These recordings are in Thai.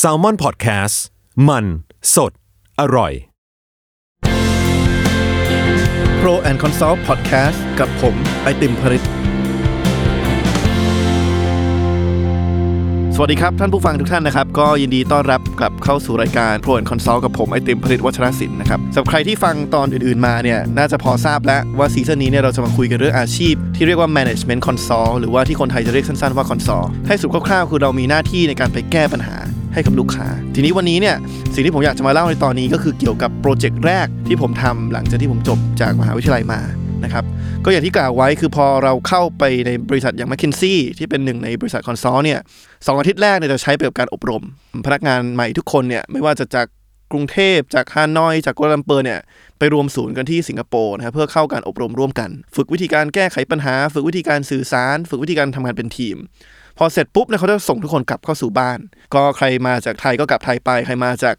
s a l ม o n PODCAST มัน สด อร่อย Pro and Consult Podcast กับผม ไอติมผริต สวัสดีครับ ท่านผู้ฟังทุกท่านนะครับ ก็ยินดีต้อนรับกลับเข้าสู่รายการ Pro and Consult กับผมไอติมผลิตวัชรศิลป์นะครับสำหรับใครที่ฟังตอนอื่นๆมาเนี่ยน่าจะพอทราบแล้วว่าซีซั่นนี้เนี่ยเราจะมาคุยกันเรื่องอาชีพ ที่เรียกว่า Management Consult หรือว่าที่คนไทยจะเรียกสั้นๆว่า Consult ให้สรุปคร่าวๆคือเรามีหน้าที่ในการไปแก้ปัญหาให้กับลูกค้า ทีนี้วันนี้เนี่ยสิ่งที่ผมอยากจะมาเล่าในตอนนี้ก็คือเกี่ยวกับโปรเจกต์แรกที่ผมทำหลังจากที่ผมจบจากมหาวิทยาลัยมา นะครับก็อย่างที่กล่าวไว้คือพอเราเข้าไปในบริษัทอย่าง m c k เคนซี่ที่เป็นหนึ่งในบริษัท consult เนี่ยสองอาทิตย์แรกเนี่ยจะใช้ไปกับการอบรม พนักงานใหม่ทุกคนเนี่ยไม่ว่าจะจากกรุงเทพจากฮานอย จากกัวลาลัมเปอร์เนี่ยไปรวมศูนย์กันที่สิงคโปร์นะครับเพื่อเข้าการอบรมร่วมกัน ฝึกวิธีการแก้ไขปัญหา ฝึกวิธีการสื่อสาร ฝึกวิธีการทำงานเป็นทีม พอเสร็จปุ๊บเนี่ยเขาจะส่งทุกคนกลับเข้าสู่บ้าน ก็ใครมาจากไทยก็กลับไทยไป ใครมาจาก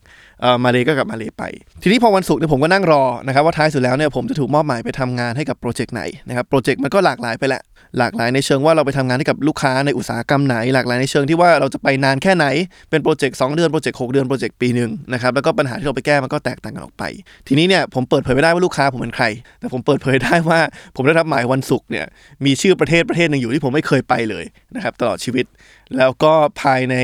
มาเลก็กลับมาเลไป ทีนี้พอวันศุกร์เนี่ยผมก็นั่งรอนะครับว่าท้ายสุดแล้วเนี่ยผมจะถูกมอบหมายไปทำงานให้กับโปรเจกต์ไหนนะครับโปรเจกต์มันก็หลากหลายไปแหละหลากหลายในเชิงว่าเราไปทำงานให้กับลูกค้าในอุตสาหกรรมไหน หลากหลายในเชิงที่ว่าเราจะไปนานแค่ไหนเป็นโปรเจกต์2เดือนโปรเจกต์6เดือนโปรเจกต์ปีหนึ่งนะครับแล้วก็ปัญหาที่เราไปแก้มันก็แตกต่างกันออกไป ทีนี้เนี่ยผมเปิดเผยไม่ได้ว่าลูกค้าผมเป็นใคร แต่ผมเปิดเผยได้ว่าผมได้รับหมายวันศุกร์เนี่ยมีชื่อประเทศประเทศหนึ่งอยู่ที่ผมไม่เคยไปเลยนะครับตลอดชีวิต แล้วก็ภายใน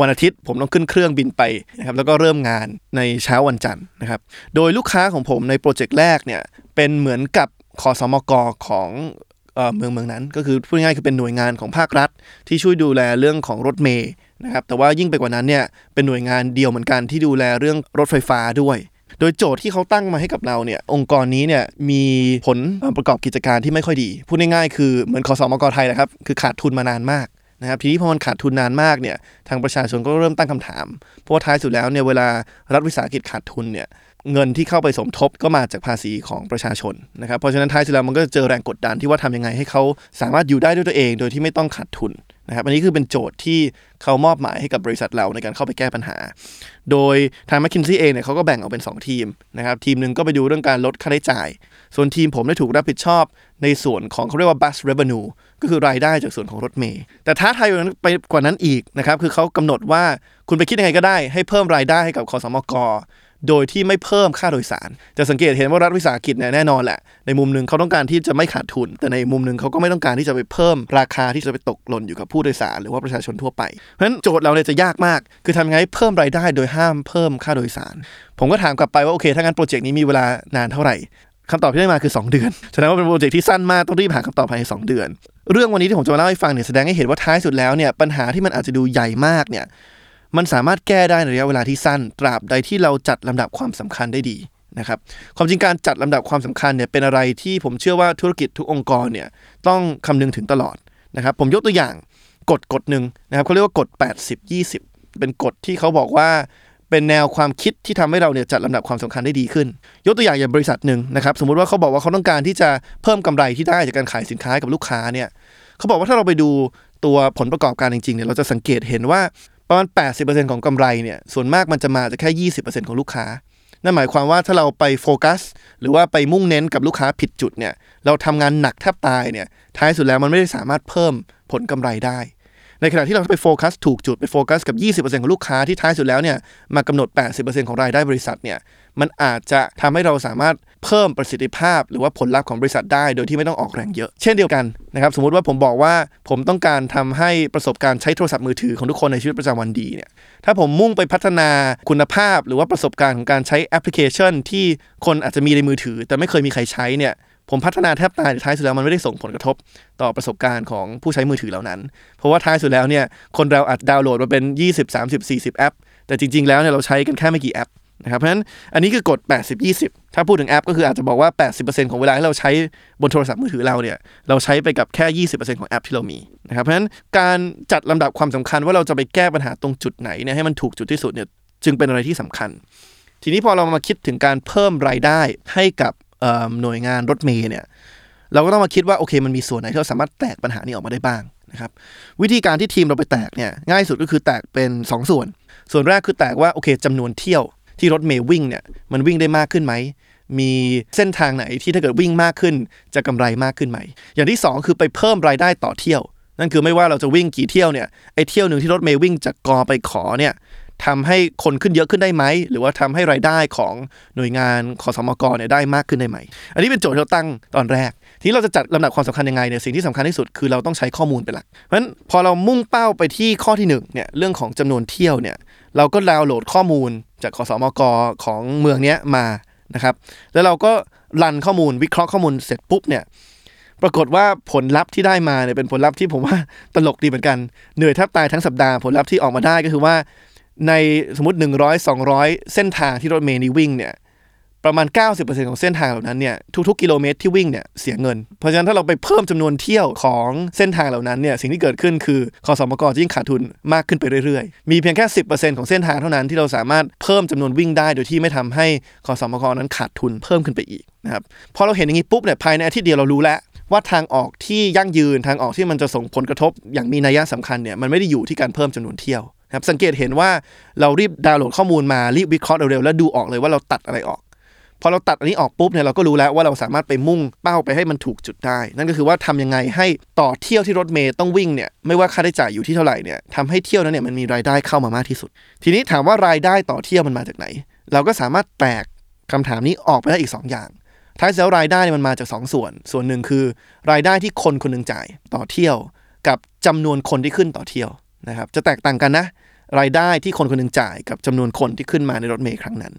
วันอาทิตย์ ผมต้องขึ้นเครื่องบินไปนะครับแล้วก็เริ่มงานในเช้าวันจันทร์นะครับโดยลูกค้าของผมในโปรเจกต์แรกเนี่ยเป็นเหมือนกับคอสมกของเมืองเมืองนั้น ก็คือพูดง่ายๆคือเป็นหน่วยงานของภาครัฐ ที่ช่วยดูแลเรื่องของรถเมย์นะครับแต่ว่ายิ่งไปกว่านั้นเนี่ยเป็นหน่วยงานเดียวเหมือนกันที่ดูแลเรื่องรถไฟฟ้าด้วยโดยโจทย์ที่เขาตั้งมาให้กับเราเนี่ยองค์กรนี้เนี่ยมีผลประกอบกิจการที่ไม่ค่อยดี พูดง่ายๆคือเหมือนคอสมกไทยนะครับ คือขาดทุนมานานมาก นะครับทีนี้พอมันขาดทุนนานมากเนี่ยทางประชาชนก็เริ่มตั้งคำถาม เพราะว่าท้ายสุดแล้วเนี่ยเวลารัฐวิสาหกิจขาดทุนเนี่ย เงินที่เข้าไปสมทบก็มาจากภาษีของประชาชนนะครับเพราะฉะนั้นท้ายสุดแล้วมันก็จะเจอแรงกดดันที่ว่าทำยังไงให้เขาสามารถอยู่ได้ด้วยตัวเอง โดยที่ไม่ต้องขาดทุนนะครับอันนี้คือเป็นโจทย์ที่เขามอบหมายให้กับบริษัทเราในการเข้าไปแก้ปัญหา โดยทาง m c k เคนซี่เองเนี่ยเขาก็แบ่งออกเป็น 2 ทีมนะครับทีมหนึ่งก็ไปดูเรื่องการลดค่าใช้จ่าย ส่วนทีมผมได้ถูกรับผิดชอบ ในส่วนของเขาเรียกว่า bus revenue ก็คือรายได้จากส่วนของรถเมย์แต่ท้าทายไปกว่านั้นอีกนะครับคือเขากำหนดว่าคุณไปคิดยังไงก็ได้ให้เพิ่มรายได้ให้กับคอสมก โดยที่ไม่เพิ่มค่าโดยสาร จะสังเกตเห็นว่ารัฐวิสาหกิจเนี่ยแน่นอนแหละ ในมุมหนึ่งเขาต้องการที่จะไม่ขาดทุน แต่ในมุมหนึ่งเขาก็ไม่ต้องการที่จะไปเพิ่มราคาที่จะไปตกหล่นอยู่กับผู้โดยสารหรือว่าประชาชนทั่วไป เพราะฉะนั้นโจทย์เราเนี่ยจะยากมาก คือทำยังไงเพิ่มรายได้โดยห้ามเพิ่มค่าโดยสาร ผมก็ถามกลับไปว่าโอเคถ้างั้นโปรเจกต์นี้มีเวลานานเท่าไหร่คำตอบที่ได้มาคือ 2 เดือน แสดงว่าเป็นโปรเจกต์ที่สั้นมาก ต้องรีบหาคำตอบภายใน 2 เดือน เรื่องวันนี้ที่ผมจะมาเล่าให้ฟังเนี่ยแสดงให้เห็นว่าท้ายสุดแล้วเนี่ยปัญหาที่มันอาจจะดูใหญ่มากเนี่ย มันสามารถแก้ได้ในระยะเวลาที่สั้น ตราบใดที่เราจัดลำดับความสำคัญได้ดีนะครับความจริงการจัดลำดับความสำคัญเนี่ยเป็นอะไรที่ผมเชื่อว่าธุรกิจทุกองค์กรเนี่ยต้องคำนึงถึงตลอดนะครับผมยกตัวอย่างกฎกฎหนึ่งนะครับเขาเรียกว่ากฎ 80 20 เป็นกฎที่เขาบอกว่าเป็นแนวความคิดที่ทำให้เราเนี่ยจัดลำดับความสำคัญได้ดีขึ้น ยกตัวอย่างอย่างบริษัทหนึ่งนะครับสมมุติว่าเขาบอกว่าเขาต้องการที่จะเพิ่มกำไรที่ได้จากการขายสินค้ากับลูกค้าเนี่ยเขาบอกว่าถ้าเราไปดูตัวผลประกอบการจริงๆเนี่ยเราจะสังเกตเห็นว่า ประมาณ 80%ของกำไรเนี่ยส่วนมากมันจะมาจากแค่ 20%ของลูกค้า นั่นหมายความว่าถ้าเราไปโฟกัส หรือว่าไปมุ่งเน้นกับลูกค้าผิดจุดเนี่ยเราทำงานหนักแทบตายเนี่ยท้ายสุดแล้วมันไม่ได้สามารถเพิ่มผลกำไรได้ ในขณะที่เราไปโฟกัสถูกจุดไปโฟกัสกับ 20%ของลูกค้าที่ท้ายสุดแล้วเนี่ยมากำหนด 80%ของรายได้บริษัทเนี่ยมันอาจจะทำให้เราสามารถ เพิ่มประสิทธิภาพ หรือว่าผลลัพธ์ของบริษัทได้ โดยที่ไม่ต้องออกแรงเยอะ เช่นเดียวกันนะครับสมมุติว่าผมบอกว่าผมต้องการทำให้ประสบการณ์ใช้โทรศัพท์มือถือของทุกคนในชีวิตประจำวันดีเนี่ยถ้าผมมุ่งไปพัฒนาคุณภาพ หรือว่าประสบการณ์ของการใช้แอปพลิเคชัน ที่คนอาจจะมีในมือถือ แต่ไม่เคยมีใครใช้เนี่ยผมพัฒนาแทบตายแต่ท้ายสุดแล้วมันไม่ได้ส่งผลกระทบต่อประสบการณ์ของผู้ใช้มือถือเหล่านั้น เพราะว่าท้ายสุดแล้วเนี่ยคนเราอาจดาวน์โหลดมาเป็น 20 30 40 แอป แต่จริง ๆ แล้วเนี่ยเราใช้กันแค่ไม่กี่แอป นะครับเพราะฉะนั้นอันนี้คือกฎ 80-20 ถ้าพูดถึงแอปก็คืออาจจะบอกว่า 80%ของเวลาที่เราใช้บนโทรศัพท์มือถือเราเนี่ยเราใช้ไปกับแค่ 20%ของแอปที่เรามีนะครับเพราะฉะนั้นการจัดลำดับความสำคัญว่าเราจะไปแก้ปัญหาตรงจุดไหนเนี่ยให้มันถูกจุดที่สุดเนี่ยจึงเป็นอะไรที่สำคัญ ทีนี้พอเรามาคิดถึงการเพิ่มรายได้ให้กับหน่วยงานรถเมย์เนี่ยเราก็ต้องมาคิดว่าโอเคมันมีส่วนไหนที่เราสามารถแตกปัญหานี้ออกมาได้บ้างนะครับวิธีการที่ทีมเราไปแตกเนี่ยง่ายสุดก็คือแตกเป็น 2 ส่วน ส่วนแรกคือแตกว่าโอเคจำนวนเที่ยว ที่รถเมย์วิ่งเนี่ยมันวิ่งได้มากขึ้นไหมมีเส้นทางไหนที่ถ้าเกิดวิ่งมากขึ้น จะกำไรมากขึ้นไหม อย่างที่ 2 คือไปเพิ่มรายได้ต่อเที่ยว นั่นคือไม่ว่าเราจะวิ่งกี่เที่ยวเนี่ยไอ้เที่ยวหนึ่งที่รถเมย์วิ่งจากกอไปขอเนี่ยทำให้คนขึ้นเยอะขึ้นได้ไหม หรือว่าทำให้รายได้ของหน่วยงานขอสมกเนี่ยได้มากขึ้นได้ไหม อันนี้เป็นโจทย์ที่เราตั้งตอนแรก ทีนี้เราจะจัดลำดับความสำคัญยังไงเนี่ยสิ่งที่สำคัญที่สุดคือเราต้องใช้ข้อมูลเป็นหลัก เพราะฉะนั้นพอเรามุ่งเป้าไปที่ข้อที่หนึ่งเนี่ยเรื่องของจำนวนเที่ยวเนี่ย เราก็ดาวน์โหลดข้อมูลจากขอสมกของเมืองเนี้ยมานะครับ แล้วเราก็รันข้อมูลวิเคราะห์ข้อมูลเสร็จปุ๊บเนี่ยปรากฏว่าผลลัพธ์ที่ได้มาเนี่ยเป็นผลลัพธ์ที่ผมว่าตลกดีเหมือนกัน เหนื่อยแทบตายทั้งสัปดาห์ผลลัพธ์ที่ออกมาได้ก็คือว่า ในสมมติ 100 200 เส้นทางที่รถเมล์นี้วิ่งเนี่ย ประมาณ 90%ของเส้นทางเหล่านั้นเนี่ยทุกๆกิโลเมตรที่วิ่งเนี่ยเสียเงิน เพราะฉะนั้นถ้าเราไปเพิ่มจำนวนเที่ยวของเส้นทางเหล่านั้นเนี่ยสิ่งที่เกิดขึ้นคือคอสมกจะยิ่งขาดทุนมากขึ้นไปเรื่อยๆ มีเพียงแค่ 10%ของเส้นทางเท่านั้นที่เราสามารถเพิ่มจำนวนวิ่งได้โดยที่ไม่ทำให้คอสมกนั้นขาดทุนเพิ่มขึ้นไปอีกนะครับพอเราเห็นอย่างนี้ปุ๊บเนี่ยภายในอาทิตย์เดียวเรารู้แล้วว่าทางออกที่ยั่งยืนทางออกที่มันจะส่งผลกระทบอย่างมีนัยสำคัญเนี่ยมันไม่ได้อยู่ที่การเพิ่มจำนวนเที่ยวนะครับสังเกตเห็นว่าเรารีบดาวน์โหลดข้อมูลมารีบวิเคราะห์เร็วๆแล้วดูออกเลยว่าเราตัดอะไรออก พอเราตัดอันนี้ออกปุ๊บเนี่ยเราก็รู้แล้วว่าเราสามารถไปมุ่งเป้าไปให้มันถูกจุดได้ นั่นก็คือว่าทำยังไงให้ต่อเที่ยวที่รถเมย์ต้องวิ่งเนี่ยไม่ว่าค่าใช้จ่ายอยู่ที่เท่าไหร่เนี่ยทำให้เที่ยวนั้นเนี่ยมันมีรายได้เข้ามามากที่สุด ทีนี้ถามว่ารายได้ต่อเที่ยวมันมาจากไหน เราก็สามารถแตกคำถามนี้ออกไปได้อีก 2 อย่างท้ายสุดแล้วรายได้เนี่ยมันมาจาก 2 ส่วน ส่วนหนึ่งคือ รายได้ที่คนคนหนึ่งจ่ายต่อเที่ยว กับจำนวนคนที่ขึ้นต่อเที่ยวนะครับจะแตกต่างกันนะ รายได้ที่คนคนหนึ่งจ่ายกับจำนวนคนที่ขึ้นมาในรถเมล์ครั้งนั้น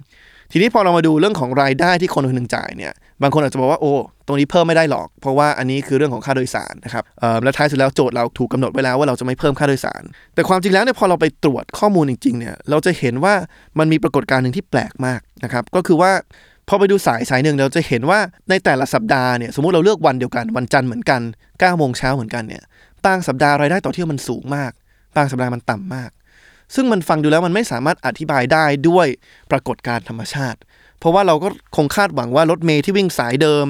ทีนี้พอเรามาดูเรื่องของรายได้ที่คนคนหนึ่งจ่ายเนี่ยบางคนอาจจะบอกว่าโอ้ตรงนี้เพิ่มไม่ได้หรอก เพราะว่าอันนี้คือเรื่องของค่าโดยสารนะครับและท้ายสุดแล้วโจทย์เราถูกกำหนดไว้แล้วว่าเราจะไม่เพิ่มค่าโดยสาร แต่ความจริงแล้วเนี่ยพอเราไปตรวจข้อมูลจริงๆเนี่ยเราจะเห็นว่ามันมีปรากฏการณ์หนึ่งที่แปลกมากนะครับก็คือว่าพอไปดูสายสายหนึ่งเราจะเห็นว่าในแต่ละสัปดาห์เนี่ยสมมติเราเลือกวันเดียวกันวันจันทร์เหมือนกัน9โมงเช้าเหมือนกันเนี่ยบางสัปดาห์รายได้ต่อเที่ยวมันสูงมากบางสัปดาห์มันต่ำมาก ซึ่งมันฟังดูแล้วมันไม่สามารถอธิบายได้ด้วยปรากฏการณ์ธรรมชาติ เพราะว่าเราก็คงคาดหวังว่ารถเมย์ที่วิ่งสายเดิม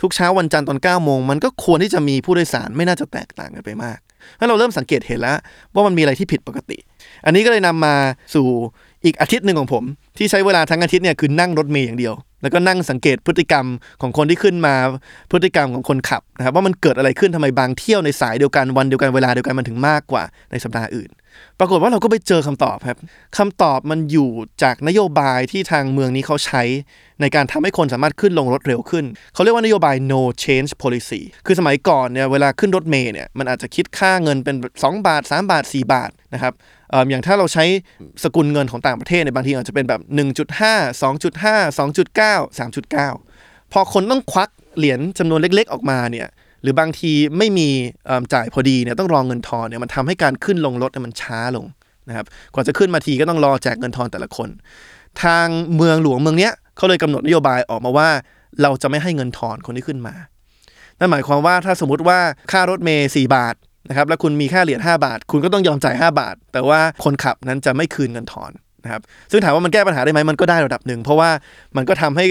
ทุกเช้าวันจันทร์ตอน9โมงมันก็ควรที่จะมีผู้โดยสารไม่น่าจะแตกต่างกันไปมากถ้เราเริ่มสังเกตเห็นแล้วว่ามันมีอะไรที่ผิดปกติ อันนี้ก็เลยนำมาสู่อีกอาทิตย์หนึ่งของผม ที่ใช้เวลาทั้งอาทิตย์เนี่ยคือนั่งรถเมย์อย่างเดียว แล้วก็นั่งสังเกตพฤติกรรมของคนที่ขึ้นมาพฤติกรรมของคนขับนะครับว่ามันเกิดอะไรขึ้นทำไมบางเที่ยวในสายเดียวกันวันเดียวกันเวลาเดียวกันมันถึงมากกว่าในสัปดาห์อื่น ปรากฏว่าเราก็ไปเจอคำตอบครับคำตอบมันอยู่จากนโยบายที่ทางเมืองนี้เขาใช้ ในการทำให้คนสามารถขึ้นลงรถเร็วขึ้น เขาเรียกว่านโยบาย no change policy คือสมัยก่อนเนี่ยเวลาขึ้นรถเมล์เนี่ยมันอาจจะคิดค่าเงินเป็น 2 บาท 3 บาท 4 บาทนะครับ อย่างถ้าเราใช้สกุลเงินของต่างประเทศเนี่ยบางทีอาจจะเป็นแบบ 1.5 2.5 2.9 3.9 พอคนต้องควักเหรียญจำนวนเล็กๆ ออกมาเนี่ยหรือบางทีไม่มีจ่ายพอดีเนี่ยต้องรองเงินทอนเนี่ยมันทำให้การขึ้นลงรถมันช้าลงนะครับกว่าจะขึ้นมาทีก็ต้องรอแจกเงินทอนแต่ละคน ทางเมืองหลวงเมืองเนี้ยเขาเลยกำหนดนโยบายออกมาว่า เราจะไม่ให้เงินทอนคนที่ขึ้นมานั่นหมายความว่าถ้าสมมติว่าค่ารถเมย์4บาท นะครับแล้วคุณมีค่าเหรียญ5บาท คุณก็ต้องยอมจ่าย 5 บาท แต่ว่าคนขับนั้นจะไม่คืนเงินทอนนะครับซึ่งถามว่ามันแก้ปัญหาได้ไหมมันก็ได้ระดับหนึ่ง เพราะว่ามันก็ทำให้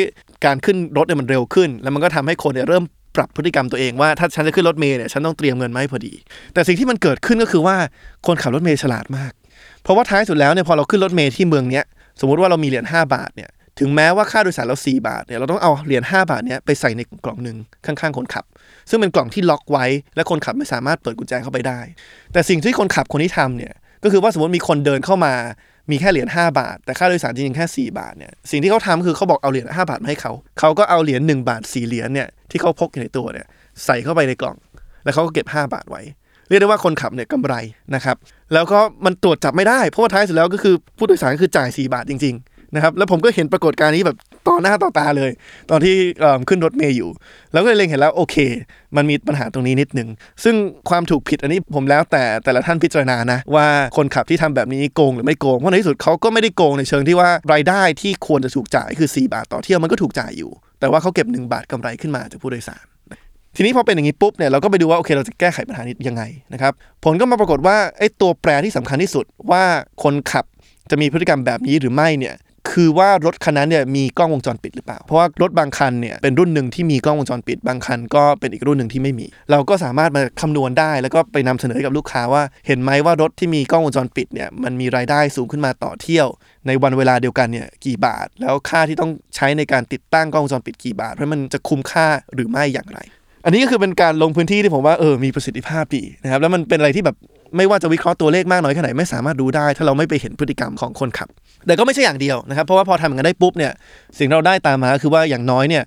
การขึ้นรถเนี่ยมันเร็วขึ้น แล้วมันก็ทำให้คนเนี่ยเริ่มปรับพฤติกรรมตัวเองว่าถ้าฉันจะขึ้นรถเมย์เนี่ยฉันต้องเตรียมเงินมาให้พอดี แต่สิ่งที่มันเกิดขึ้นก็คือว่าคนขับรถเมย์ฉลาดมาก เพราะว่าท้ายสุดแล้วเนี่ยพอเราขึ้นรถเมย์ที่เมืองเนี้ยสมมติว่าเรามีเหรียญ5บาทเนี่ย ถึงแม้ว่าค่าโดยสารเรา 4 บาทเนี่ยเราต้องเอาเหรียญ5บาทเนี่ยไปใส่ในกล่องหนึ่งข้างๆคนขับ ซึ่งเป็นกล่องที่ล็อกไว้ และคนขับไม่สามารถเปิดกุญแจเข้าไปได้ แต่สิ่งที่คนขับคนที่ทำเนี่ยก็คือว่าสมมติมีคนเดินเข้ามามีแค่เหรียญ5บาท แต่ค่าโดยสารจริงๆแค่ 4 บาทเนี่ยสิ่งที่เขาทำคือเขาบอกเอาเหรียญ5บาทมาให้เขาเขาก็เอาเหรียญ1บาท4เหรียญเนี่ยที่เขาพกอยู่ในตัวเนี่ยใส่เข้าไปในกล่อง แล้วเขาก็เก็บ 5 บาทไว้ เรียกได้ว่าคนขับเนี่ยกำไรนะครับแล้วก็มันตรวจจับไม่ได้เพราะว่าท้ายสุดแล้วก็คือผู้โดยสารก็คือจ่าย 4 บาทจริง ๆ นะครับแล้วผมก็เห็นปรากฏการณ์นี้แบบต่อหน้าต่อตาเลย ตอนที่ขึ้นรถเมย์อยู่ แล้วก็เลยเล็งเห็นแล้วโอเค มันมีปัญหาตรงนี้นิดหนึ่งซึ่งความถูกผิดอันนี้ผมแล้วแต่แต่ละท่านพิจารณานะว่าคนขับที่ทำแบบนี้โกงหรือไม่โกงเพราะในที่สุดเขาก็ไม่ได้โกงในเชิงที่ว่ารายได้ที่ควรจะถูกจ่ายคือ 4 บาทต่อเที่ยวมันก็ถูกจ่ายอยู่ แต่ว่าเขาเก็บ 1 บาทกำไรขึ้นมาจากผู้โดยสารทีนี้พอเป็นอย่างนี้ปุ๊บเนี่ยเราก็ไปดูว่าโอเคเราจะแก้ไขปัญหานี้ยังไงนะครับผลก็มาปรากฏว่าไอ้ตัวแปรที่สำคัญที่สุดว่าคนขับจะมีพฤติกรรมแบบนี้หรือไม่เนี่ย คือว่ารถคันนั้นเนี่ยมีกล้องวงจรปิดหรือเปล่า เพราะว่ารถบางคันเนี่ยเป็นรุ่นหนึ่งที่มีกล้องวงจรปิด บางคันก็เป็นอีกรุ่นหนึ่งที่ไม่มี เราก็สามารถมาคำนวณได้ แล้วก็ไปนำเสนอกับลูกค้าว่า เห็นไหมว่ารถที่มีกล้องวงจรปิดเนี่ยมันมีรายได้สูงขึ้นมาต่อเที่ยว ในวันเวลาเดียวกันเนี่ยกี่บาท แล้วค่าที่ต้องใช้ในการติดตั้งกล้องวงจรปิดกี่บาทเพราะมันจะคุ้มค่าหรือไม่อย่างไร อันนี้ก็คือเป็นการลงพื้นที่ที่ผมว่าเออมีประสิทธิภาพดีนะครับแล้วมันเป็นอะไรที่แบบไม่ว่าจะวิเคราะห์ตัวเลขมากน้อยแค่ไหนไม่สามารถดูได้ ถ้าเราไม่ไปเห็นพฤติกรรมของคนขับ แต่ก็ไม่ใช่อย่างเดียวนะครับ เพราะว่าพอทำอย่างนั้นได้ปุ๊บเนี่ยสิ่งเราได้ตามมาคือว่าอย่างน้อยเนี่ย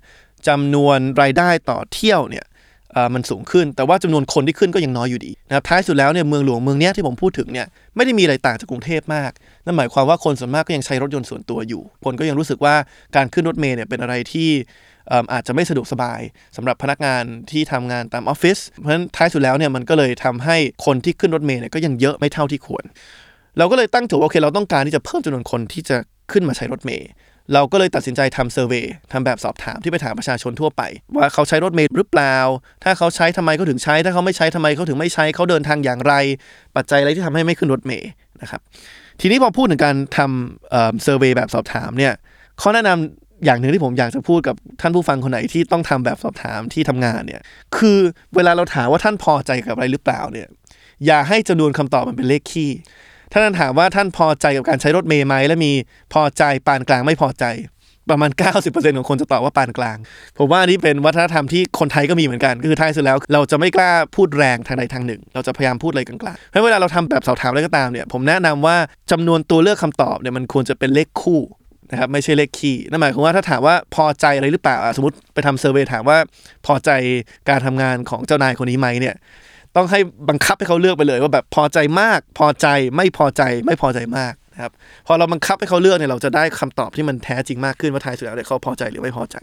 จำนวนรายได้ต่อเที่ยวเนี่ย มันสูงขึ้น แต่ว่าจำนวนคนที่ขึ้นก็ยังน้อยอยู่ดีนะครับท้ายสุดแล้วเนี่ยเมืองหลวงเมืองเนี้ยที่ผมพูดถึงเนี่ยไม่ได้มีอะไรต่างจากกรุงเทพมากนั่นหมายความว่าคนส่วนมากก็ยังใช้รถยนต์ส่วนตัวอยู่คนก็ยังรู้สึกว่าการขึ้นรถเมล์เนี่ยเป็นอะไรที่เอิ่มอาจจะไม่สะดวกสบายสำหรับพนักงานที่ทำงานตามออฟฟิศเพราะฉะนั้นท้ายสุดแล้วเนี่ยมันก็เลยทำให้คนที่ขึ้นรถเมล์เนี่ยก็ยังเยอะไม่เท่าที่ควร เราก็เลยตั้งโจทย์ว่าโอเค เราต้องการที่จะเพิ่มจำนวนคนที่จะขึ้นมาใช้รถเมล์ เราก็เลยตัดสินใจทำเซอร์เวยทำแบบสอบถามที่ไปถามประชาชนทั่วไป ว่าเขาใช้รถเมล์หรือเปล่า ถ้าเขาใช้ทำไมเขาถึงใช้ ถ้าเขาไม่ใช้ทำไมเขาถึงไม่ใช้เขาเดินทางอย่างไร ปัจจัยอะไรที่ทำให้ไม่ขึ้นรถเมล์นะครับทีนี้พอพูดถึงการทำเซอร์เวยแบบสอบถามเนี่ยข้อแนะนำอย่างหนึ่งที่ผมอยากจะพูดกับท่านผู้ฟังคนไหนที่ต้องทำแบบสอบถามที่ทำงานเนี่ยคือเวลาเราถามว่าท่านพอใจกับอะไรหรือเปล่าเนี่ยอย่าให้จำนวนคำตอบมันเป็นเลขคี่ ถ้าท่านถามว่าท่านพอใจกับการใช้รถเมล์ไหมและมีพอใจปานกลางไม่พอใจ ประมาณ 90%ของคนจะตอบว่าปานกลาง ผมว่าอันนี้เป็นวัฒนธรรมที่คนไทยก็มีเหมือนกันก็คือท้ายสุดแล้ว เราจะไม่กล้าพูดแรงทางใดทางหนึ่ง เราจะพยายามพูดอะไรกลางๆเพราะเวลาเราทำแบบสอบถามอะไรก็ตามเนี่ย ผมแนะนำว่าจำนวนตัวเลือกคำตอบเนี่ยมันควรจะเป็นเลขคู่นะครับไม่ใช่เลขคี่นั่นหมายความว่าถ้าถามว่าพอใจอะไรหรือเปล่าสมมติไปทำเซอร์เวยถามว่าพอใจการทำงานของเจ้านายคนนี้ไหมเนี่ย ต้องให้บังคับให้เขาเลือกไปเลย ว่าแบบพอใจมาก พอใจไม่พอใจไม่พอใจมากนะครับพอเราบังคับให้เขาเลือกเนี่ยเราจะได้คำตอบที่มันแท้จริงมากขึ้นว่าท้ายสุดแล้วเนี่ยเขาพอใจหรือไม่พอใจ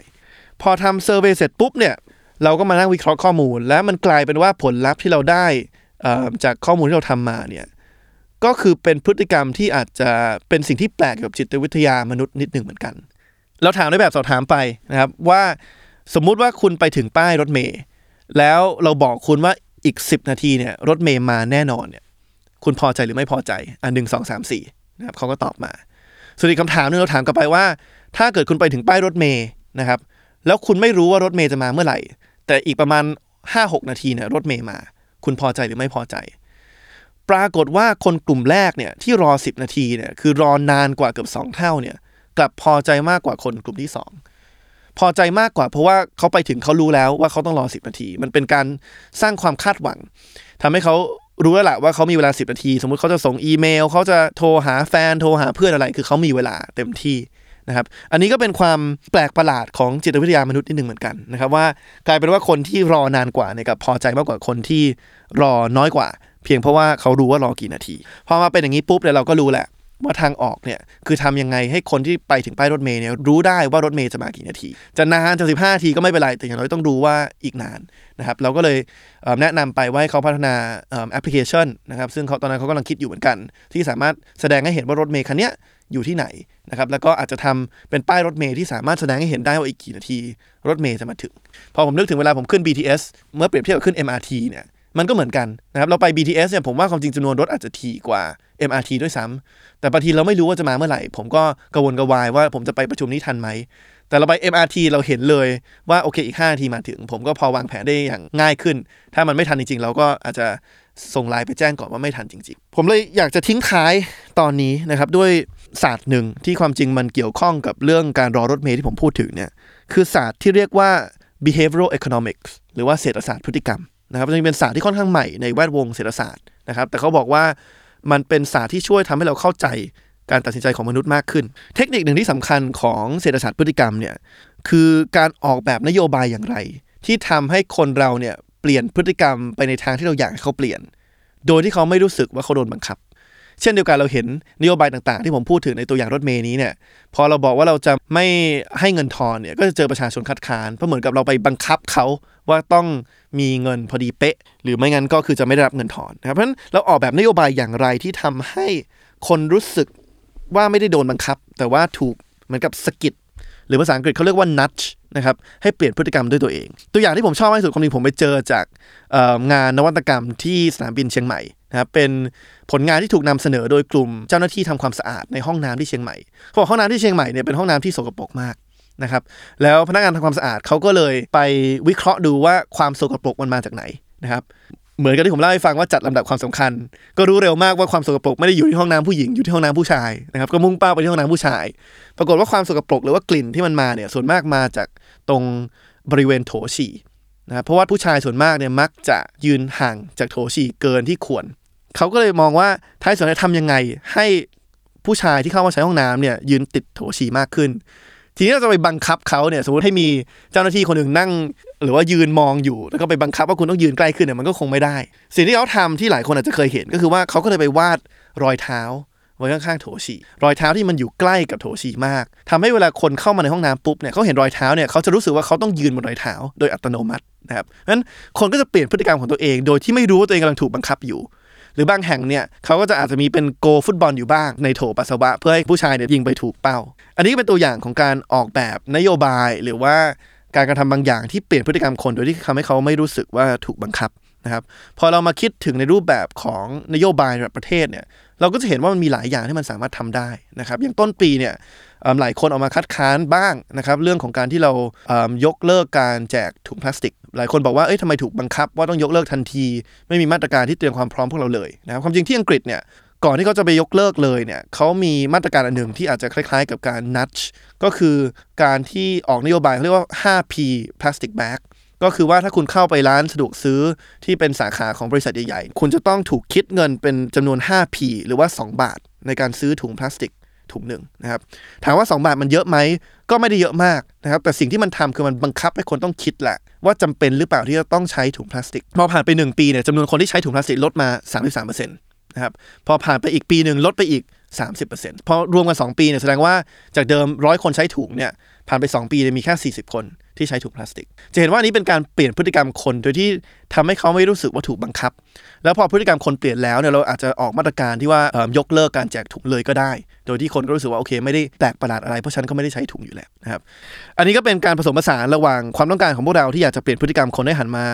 พอทำเซอร์เวยเสร็จปุ๊บเนี่ยเราก็มานั่งวิเคราะห์ข้อมูล และมันกลายเป็นว่าผลลัพธ์ที่เราได้จากข้อมูลที่เราทำมาเนี่ยก็คือเป็นพฤติกรรมที่อาจจะเป็นสิ่งที่แปลกกับจิตวิทยามนุษย์นิดหนึ่งเหมือนกัน เราถามในแบบสอบถามไปนะครับว่าสมมุติว่าคุณไปถึงป้ายรถเมล์แล้วเราบอกคุณว่า อีก 10 นาทีเนี่ยรถเมล์มาแน่นอนเนี่ยคุณพอใจหรือไม่พอใจ อันหนึ่งสองสามสี่นะครับเขาก็ตอบมา ส่วนอีกคำถามนึงเราถามกลับไปว่า ถ้าเกิดคุณไปถึงป้ายรถเมล์นะครับแล้วคุณไม่รู้ว่ารถเมล์จะมาเมื่อไหร่ แต่อีกประมาณ 5-6 นาทีเนี่ยรถเมล์มา คุณพอใจหรือไม่พอใจ ปรากฏว่าคนกลุ่มแรกเนี่ยที่รอ 10 นาทีเนี่ยคือรอนานกว่าเกือบ 2 เท่าเนี่ยกลับพอใจมากกว่าคนกลุ่มที่ 2 พอใจมากกว่าเพราะว่าเขาไปถึงเขารู้แล้วว่าเขาต้องรอ10นาที มันเป็นการสร้างความคาดหวังทำให้เขารู้แล้วแหละว่าเขามีเวลา10นาที สมมติเขาจะส่งอีเมลเขาจะโทรหาแฟนโทรหาเพื่อนอะไร คือเขามีเวลาเต็มที่นะครับ อันนี้ก็เป็นความแปลกประหลาดของจิตวิทยามนุษย์นิดหนึ่งเหมือนกันนะครับว่ากลายเป็นว่าคนที่รอนานกว่าเนี่ยกับพอใจมากกว่าคนที่รอน้อยกว่า เพียงเพราะว่าเขารู้ว่ารอกี่นาที พอมาเป็นอย่างนี้ปุ๊บเนี่ยเราก็รู้แหละ ว่าทางออกเนี่ยคือทำยังไงให้คนที่ไปถึงป้ายรถเมล์เนี่ยรู้ได้ว่ารถเมล์จะมากี่นาที จะนานจะสิบห้านาทีก็ไม่เป็นไรแต่อย่างน้อยต้องรู้ว่าอีกนานนะครับเราก็เลยเแนะนำไปว่าให้เขาพัฒนาแอปพลิเคชันนะครับซึ่งเขาตอนนั้นเขากำลังคิดอยู่เหมือนกัน ที่สามารถแสดงให้เห็นว่ารถเมล์คันเนี้ยอยู่ที่ไหนนะครับแล้วก็อาจจะทำเป็นป้ายรถเมล์ที่สามารถแสดงให้เห็นได้ว่าอีกกี่นาที รถเมล์จะมาถึง พอผมนึกถึงเวลาผมขึ้น BTS เมื่อเปรียบเทียบกับขึ้น MRT เนี่ย มันก็เหมือนกันนะครับเราไป BTS เนี่ยผมว่าความจริงจำนวนรถอาจจะถี่กว่า MRT ด้วยซ้ำแต่บางทีเราไม่รู้ว่าจะมาเมื่อไหร่ ผมก็กระวนกระวายว่าผมจะไปประชุมนี้ทันไหม แต่เราไป MRT เราเห็นเลยว่าโอเคอีก5นาทีมาถึง ผมก็พอวางแผนได้อย่างง่ายขึ้น ถ้ามันไม่ทันจริงๆ เราก็อาจจะส่งไลน์ไปแจ้งก่อนว่าไม่ทันจริงๆ ผมเลยอยากจะทิ้งท้ายตอนนี้นะครับด้วยศาสตร์หนึ่งที่ความจริงมันเกี่ยวข้องกับเรื่องการรอรถเมล์ที่ผมพูดถึงเนี่ยคือศาสตร์ที่เรียกว่า behavioral economics หรือว่าเศรษฐศาสตร์พฤติกรรม นะครับจริงเป็นศาสตร์ที่ค่อนข้างใหม่ในแวดวงเศรษฐศาสตร์นะครับ แต่เขาบอกว่ามันเป็นศาสตร์ที่ช่วยทำให้เราเข้าใจการตัดสินใจของมนุษย์มากขึ้น เทคนิคหนึ่งที่สำคัญของเศรษฐศาสตร์พฤติกรรมเนี่ยคือการออกแบบนโยบายอย่างไร ที่ทำให้คนเราเนี่ยเปลี่ยนพฤติกรรมไปในทางที่เราอยากให้เขาเปลี่ยน โดยที่เขาไม่รู้สึกว่าเขาโดนบังคับ เช่นเดียวกันเราเห็นนโยบายต่างๆ ที่ผมพูดถึงในตัวอย่างรถเมย์นี้เนี่ยพอเราบอกว่าเราจะไม่ให้เงินทอนเนี่ยก็จะเจอประชาชนคัดค้านเพราะเหมือนกับเราไปบังคับเขาว่าต้อง มีเงินพอดีเป๊ะ หรือไม่งั้นก็คือจะไม่ได้รับเงินทอนนะครับเพราะฉะนั้นเราออกแบบนโยบายอย่างไรที่ทำให้คนรู้สึกว่าไม่ได้โดนบังคับ แต่ว่าถูกเหมือนกับสกิดหรือภาษาอังกฤษเขาเรียกว่า nudge นะครับให้เปลี่ยนพฤติกรรมด้วยตัวเอง ตัวอย่างที่ผมชอบมากที่สุดคนนี้ผมไปเจอจากงานนวัตกรรมที่สนามบินเชียงใหม่นะครับเป็นผลงานที่ถูกนำเสนอโดยกลุ่มเจ้าหน้าที่ทำความสะอาดในห้องน้ำที่เชียงใหม่เขาบอกห้องน้ำที่เชียงใหม่เนี่ยเป็นห้องน้ำที่สกปรกมาก นะครับแล้วพนักงานทำความสะอาดเขาก็เลยไปวิเคราะห์ดูว่าความสกปรกมันมาจากไหนนะครับเหมือนกับที่ผมเล่าให้ฟังว่าจัดลำดับความสำคัญ ก็รู้เร็วมากว่าความสกปรกไม่ได้อยู่ที่ห้องน้ำผู้หญิงอยู่ที่ห้องน้ำผู้ชายนะครับก็มุ่งเป้าไปที่ห้องน้ำผู้ชาย ปรากฏว่าความสกปรกหรือว่ากลิ่นที่มันมาเนี่ยส่วนมากมาจากตรงบริเวณโถฉี่นะครับเพราะว่าผู้ชายส่วนมากเนี่ยมักจะยืนห่างจากโถฉี่เกินที่ควรเขาก็เลยมองว่าท้ายสุดแล้วทำยังไงให้ผู้ชายที่เข้ามาใช้ห้องน้ำเนี่ยยืนติดโถฉี่มากขึ้น ทีนี้เราจะไปบังคับเขาเนี่ยสมมติให้มีเจ้าหน้าที่คนหนึ่งนั่ง หรือว่ายืนมองอยู่ แล้วก็ไปบังคับว่าคุณต้องยืนใกล้ขึ้นเนี่ยมันก็คงไม่ได้ สิ่งที่เขาทำที่หลายคนอาจจะเคยเห็นก็คือว่าเขาก็เลยไปวาดรอยเท้าไว้ข้างๆโถฉี่รอยเท้าที่มันอยู่ใกล้กับโถฉี่มากทำให้เวลาคนเข้ามาในห้องน้ำปุ๊บเนี่ยเขาเห็นรอยเท้าเนี่ยเขาจะรู้สึกว่าเขาต้องยืนบนรอยเท้าโดยอัตโนมัตินะครับนั้นคนก็จะเปลี่ยนพฤติกรรมของตัวเอง โดยที่ไม่รู้ว่าตัวเองกำลังถูกบังคับอยู่ หรือบางแห่งเนี่ยเขาก็จะอาจจะมีเป็นโกฟุตบอลอยู่บ้างในโถปัสสาวะเพื่อให้ผู้ชายเนี่ยยิงไปถูกเป้า อันนี้เป็นตัวอย่างของการออกแบบนโยบายหรือว่าการกระทำบางอย่างที่เปลี่ยนพฤติกรรมคนโดยที่ทำให้เขาไม่รู้สึกว่าถูกบังคับนะครับพอเรามาคิดถึงในรูปแบบของนโยบายระดับประเทศเนี่ยเราก็จะเห็นว่ามันมีหลายอย่างที่มันสามารถทำได้นะครับอย่างต้นปีเนี่ยหลายคนออกมาคัดค้านบ้างนะครับเรื่องของการที่เรายกเลิกการแจกถุงพลาสติก หลายคนบอกว่าเอ้ยทำไมถูกบังคับว่าต้องยกเลิกทันที ไม่มีมาตรการที่เตรียมความพร้อมพวกเราเลยนะครับความจริงที่อังกฤษเนี่ยก่อนที่เขาจะไปยกเลิกเลยเนี่ยเขามีมาตรการอันหนึ่งที่อาจจะคล้ายๆ กับการ nudge ก็คือการที่ออกนโยบายเขาเรียกว่า 5P plastic bag ก็คือว่าถ้าคุณเข้าไปร้านสะดวกซื้อที่เป็นสาขาของบริษัทใหญ่ๆ คุณจะต้องถูกคิดเงินเป็นจำนวน 5P หรือว่า 2 บาท ในการซื้อถุงพลาสติกถุงหนึ่งนะครับ ถามว่า 2 บาทมันเยอะไหม ก็ไม่ได้เยอะมากนะครับ แต่สิ่งที่มันทำคือมันบังคับให้คนต้องคิดแหละ ว่าจำเป็นหรือเปล่าที่จะต้องใช้ถุงพลาสติก พอผ่านไป 1 ปีเนี่ยจำนวนคนที่ใช้ถุงพลาสติกลดมา 33%นะครับ พอผ่านไปอีกปีหนึ่งลดไปอีก 30%พอรวมกัน 2 ปีเนี่ยแสดงว่าจากเดิมร้อยคนใช้ถุงเนี่ยผ่านไป 2 ปีเนี่ยมีแค่ 40 คน ที่ใช้ถุงพลาสติก จะเห็นว่านี้เป็นการเปลี่ยนพฤติกรรมคนโดยที่ทำให้เขาไม่รู้สึกว่าถูกบังคับ แล้วพอพฤติกรรมคนเปลี่ยนแล้วเนี่ยเราอาจจะออกมาตรการที่ว่าเอิ่มยกเลิกการแจกถุงเลยก็ได้ โดยที่คนก็รู้สึกว่าโอเคไม่ได้แปลกประหลาดอะไรเพราะฉันก็ไม่ได้ใช้ถุงอยู่แล้วนะครับอันนี้ก็เป็นการผสมผสานระหว่างความต้องการของพวกเราที่อยากจะเปลี่ยนพฤติกรรมคนให้หันมา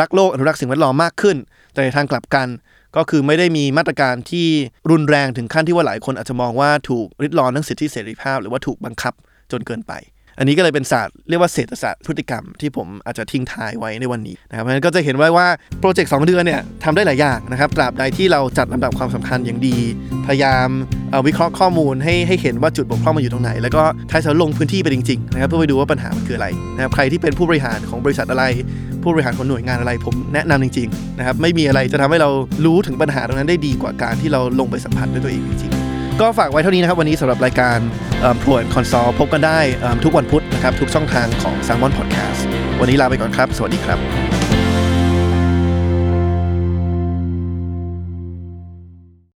รักโลกอนุรักษ์สิ่งแวดล้อมมากขึ้น แต่ในทางกลับกันก็คือไม่ได้มีมาตรการที่รุนแรงถึงขั้นที่ว่าหลายคนอาจจะมองว่าถูกริดรอนทั้งสิทธิเสรีภาพ หรือว่าถูกบังคับจนเกินไป อันนี้ก็เลยเป็นศาสตร์เรียกว่าเศรษฐศาสตร์พฤติกรรมที่ผมอาจจะทิ้งท้ายไว้ในวันนี้นะครับเพราะฉะนั้นก็จะเห็นไว้ว่าโปรเจกต์สเดือนเนี่ยทำได้หลายอย่างนะครับตราบใดที่เราจัดลำดับความสำคัญอย่างดี พยายามเอ่อวิเคราะห์ข้อมูลให้ให้เห็นว่าจุดบกพร่องมันอยู่ตรงไหน แล้วก็ท้ายสุดลงพื้นที่ไปจริงๆนะครับเพื่อไปดูว่าปัญหามันคืออะไรนะครับใครที่เป็นผู้บริหารของบริษัทอะไร ผู้บริหารของหน่วยงานอะไรผมแนะนำจริงๆนะครับไม่มีอะไรจะทำให้เรารู้ถึงปัญหาตรงนั้นได้ดีกว่าการที่เราลงไปสัมผัสด้วยตัวเองจริงๆ ก็ฝากไว้เท่านี้นะครับ วันนี้สำหรับรายการพลวนคอนซอลพบกันได้ทุกวันพุธนะครับ ทุกช่องทางของ s ซ l m o n Podcast วันนี้ลาไปก่อนครับ สวัสดีครับ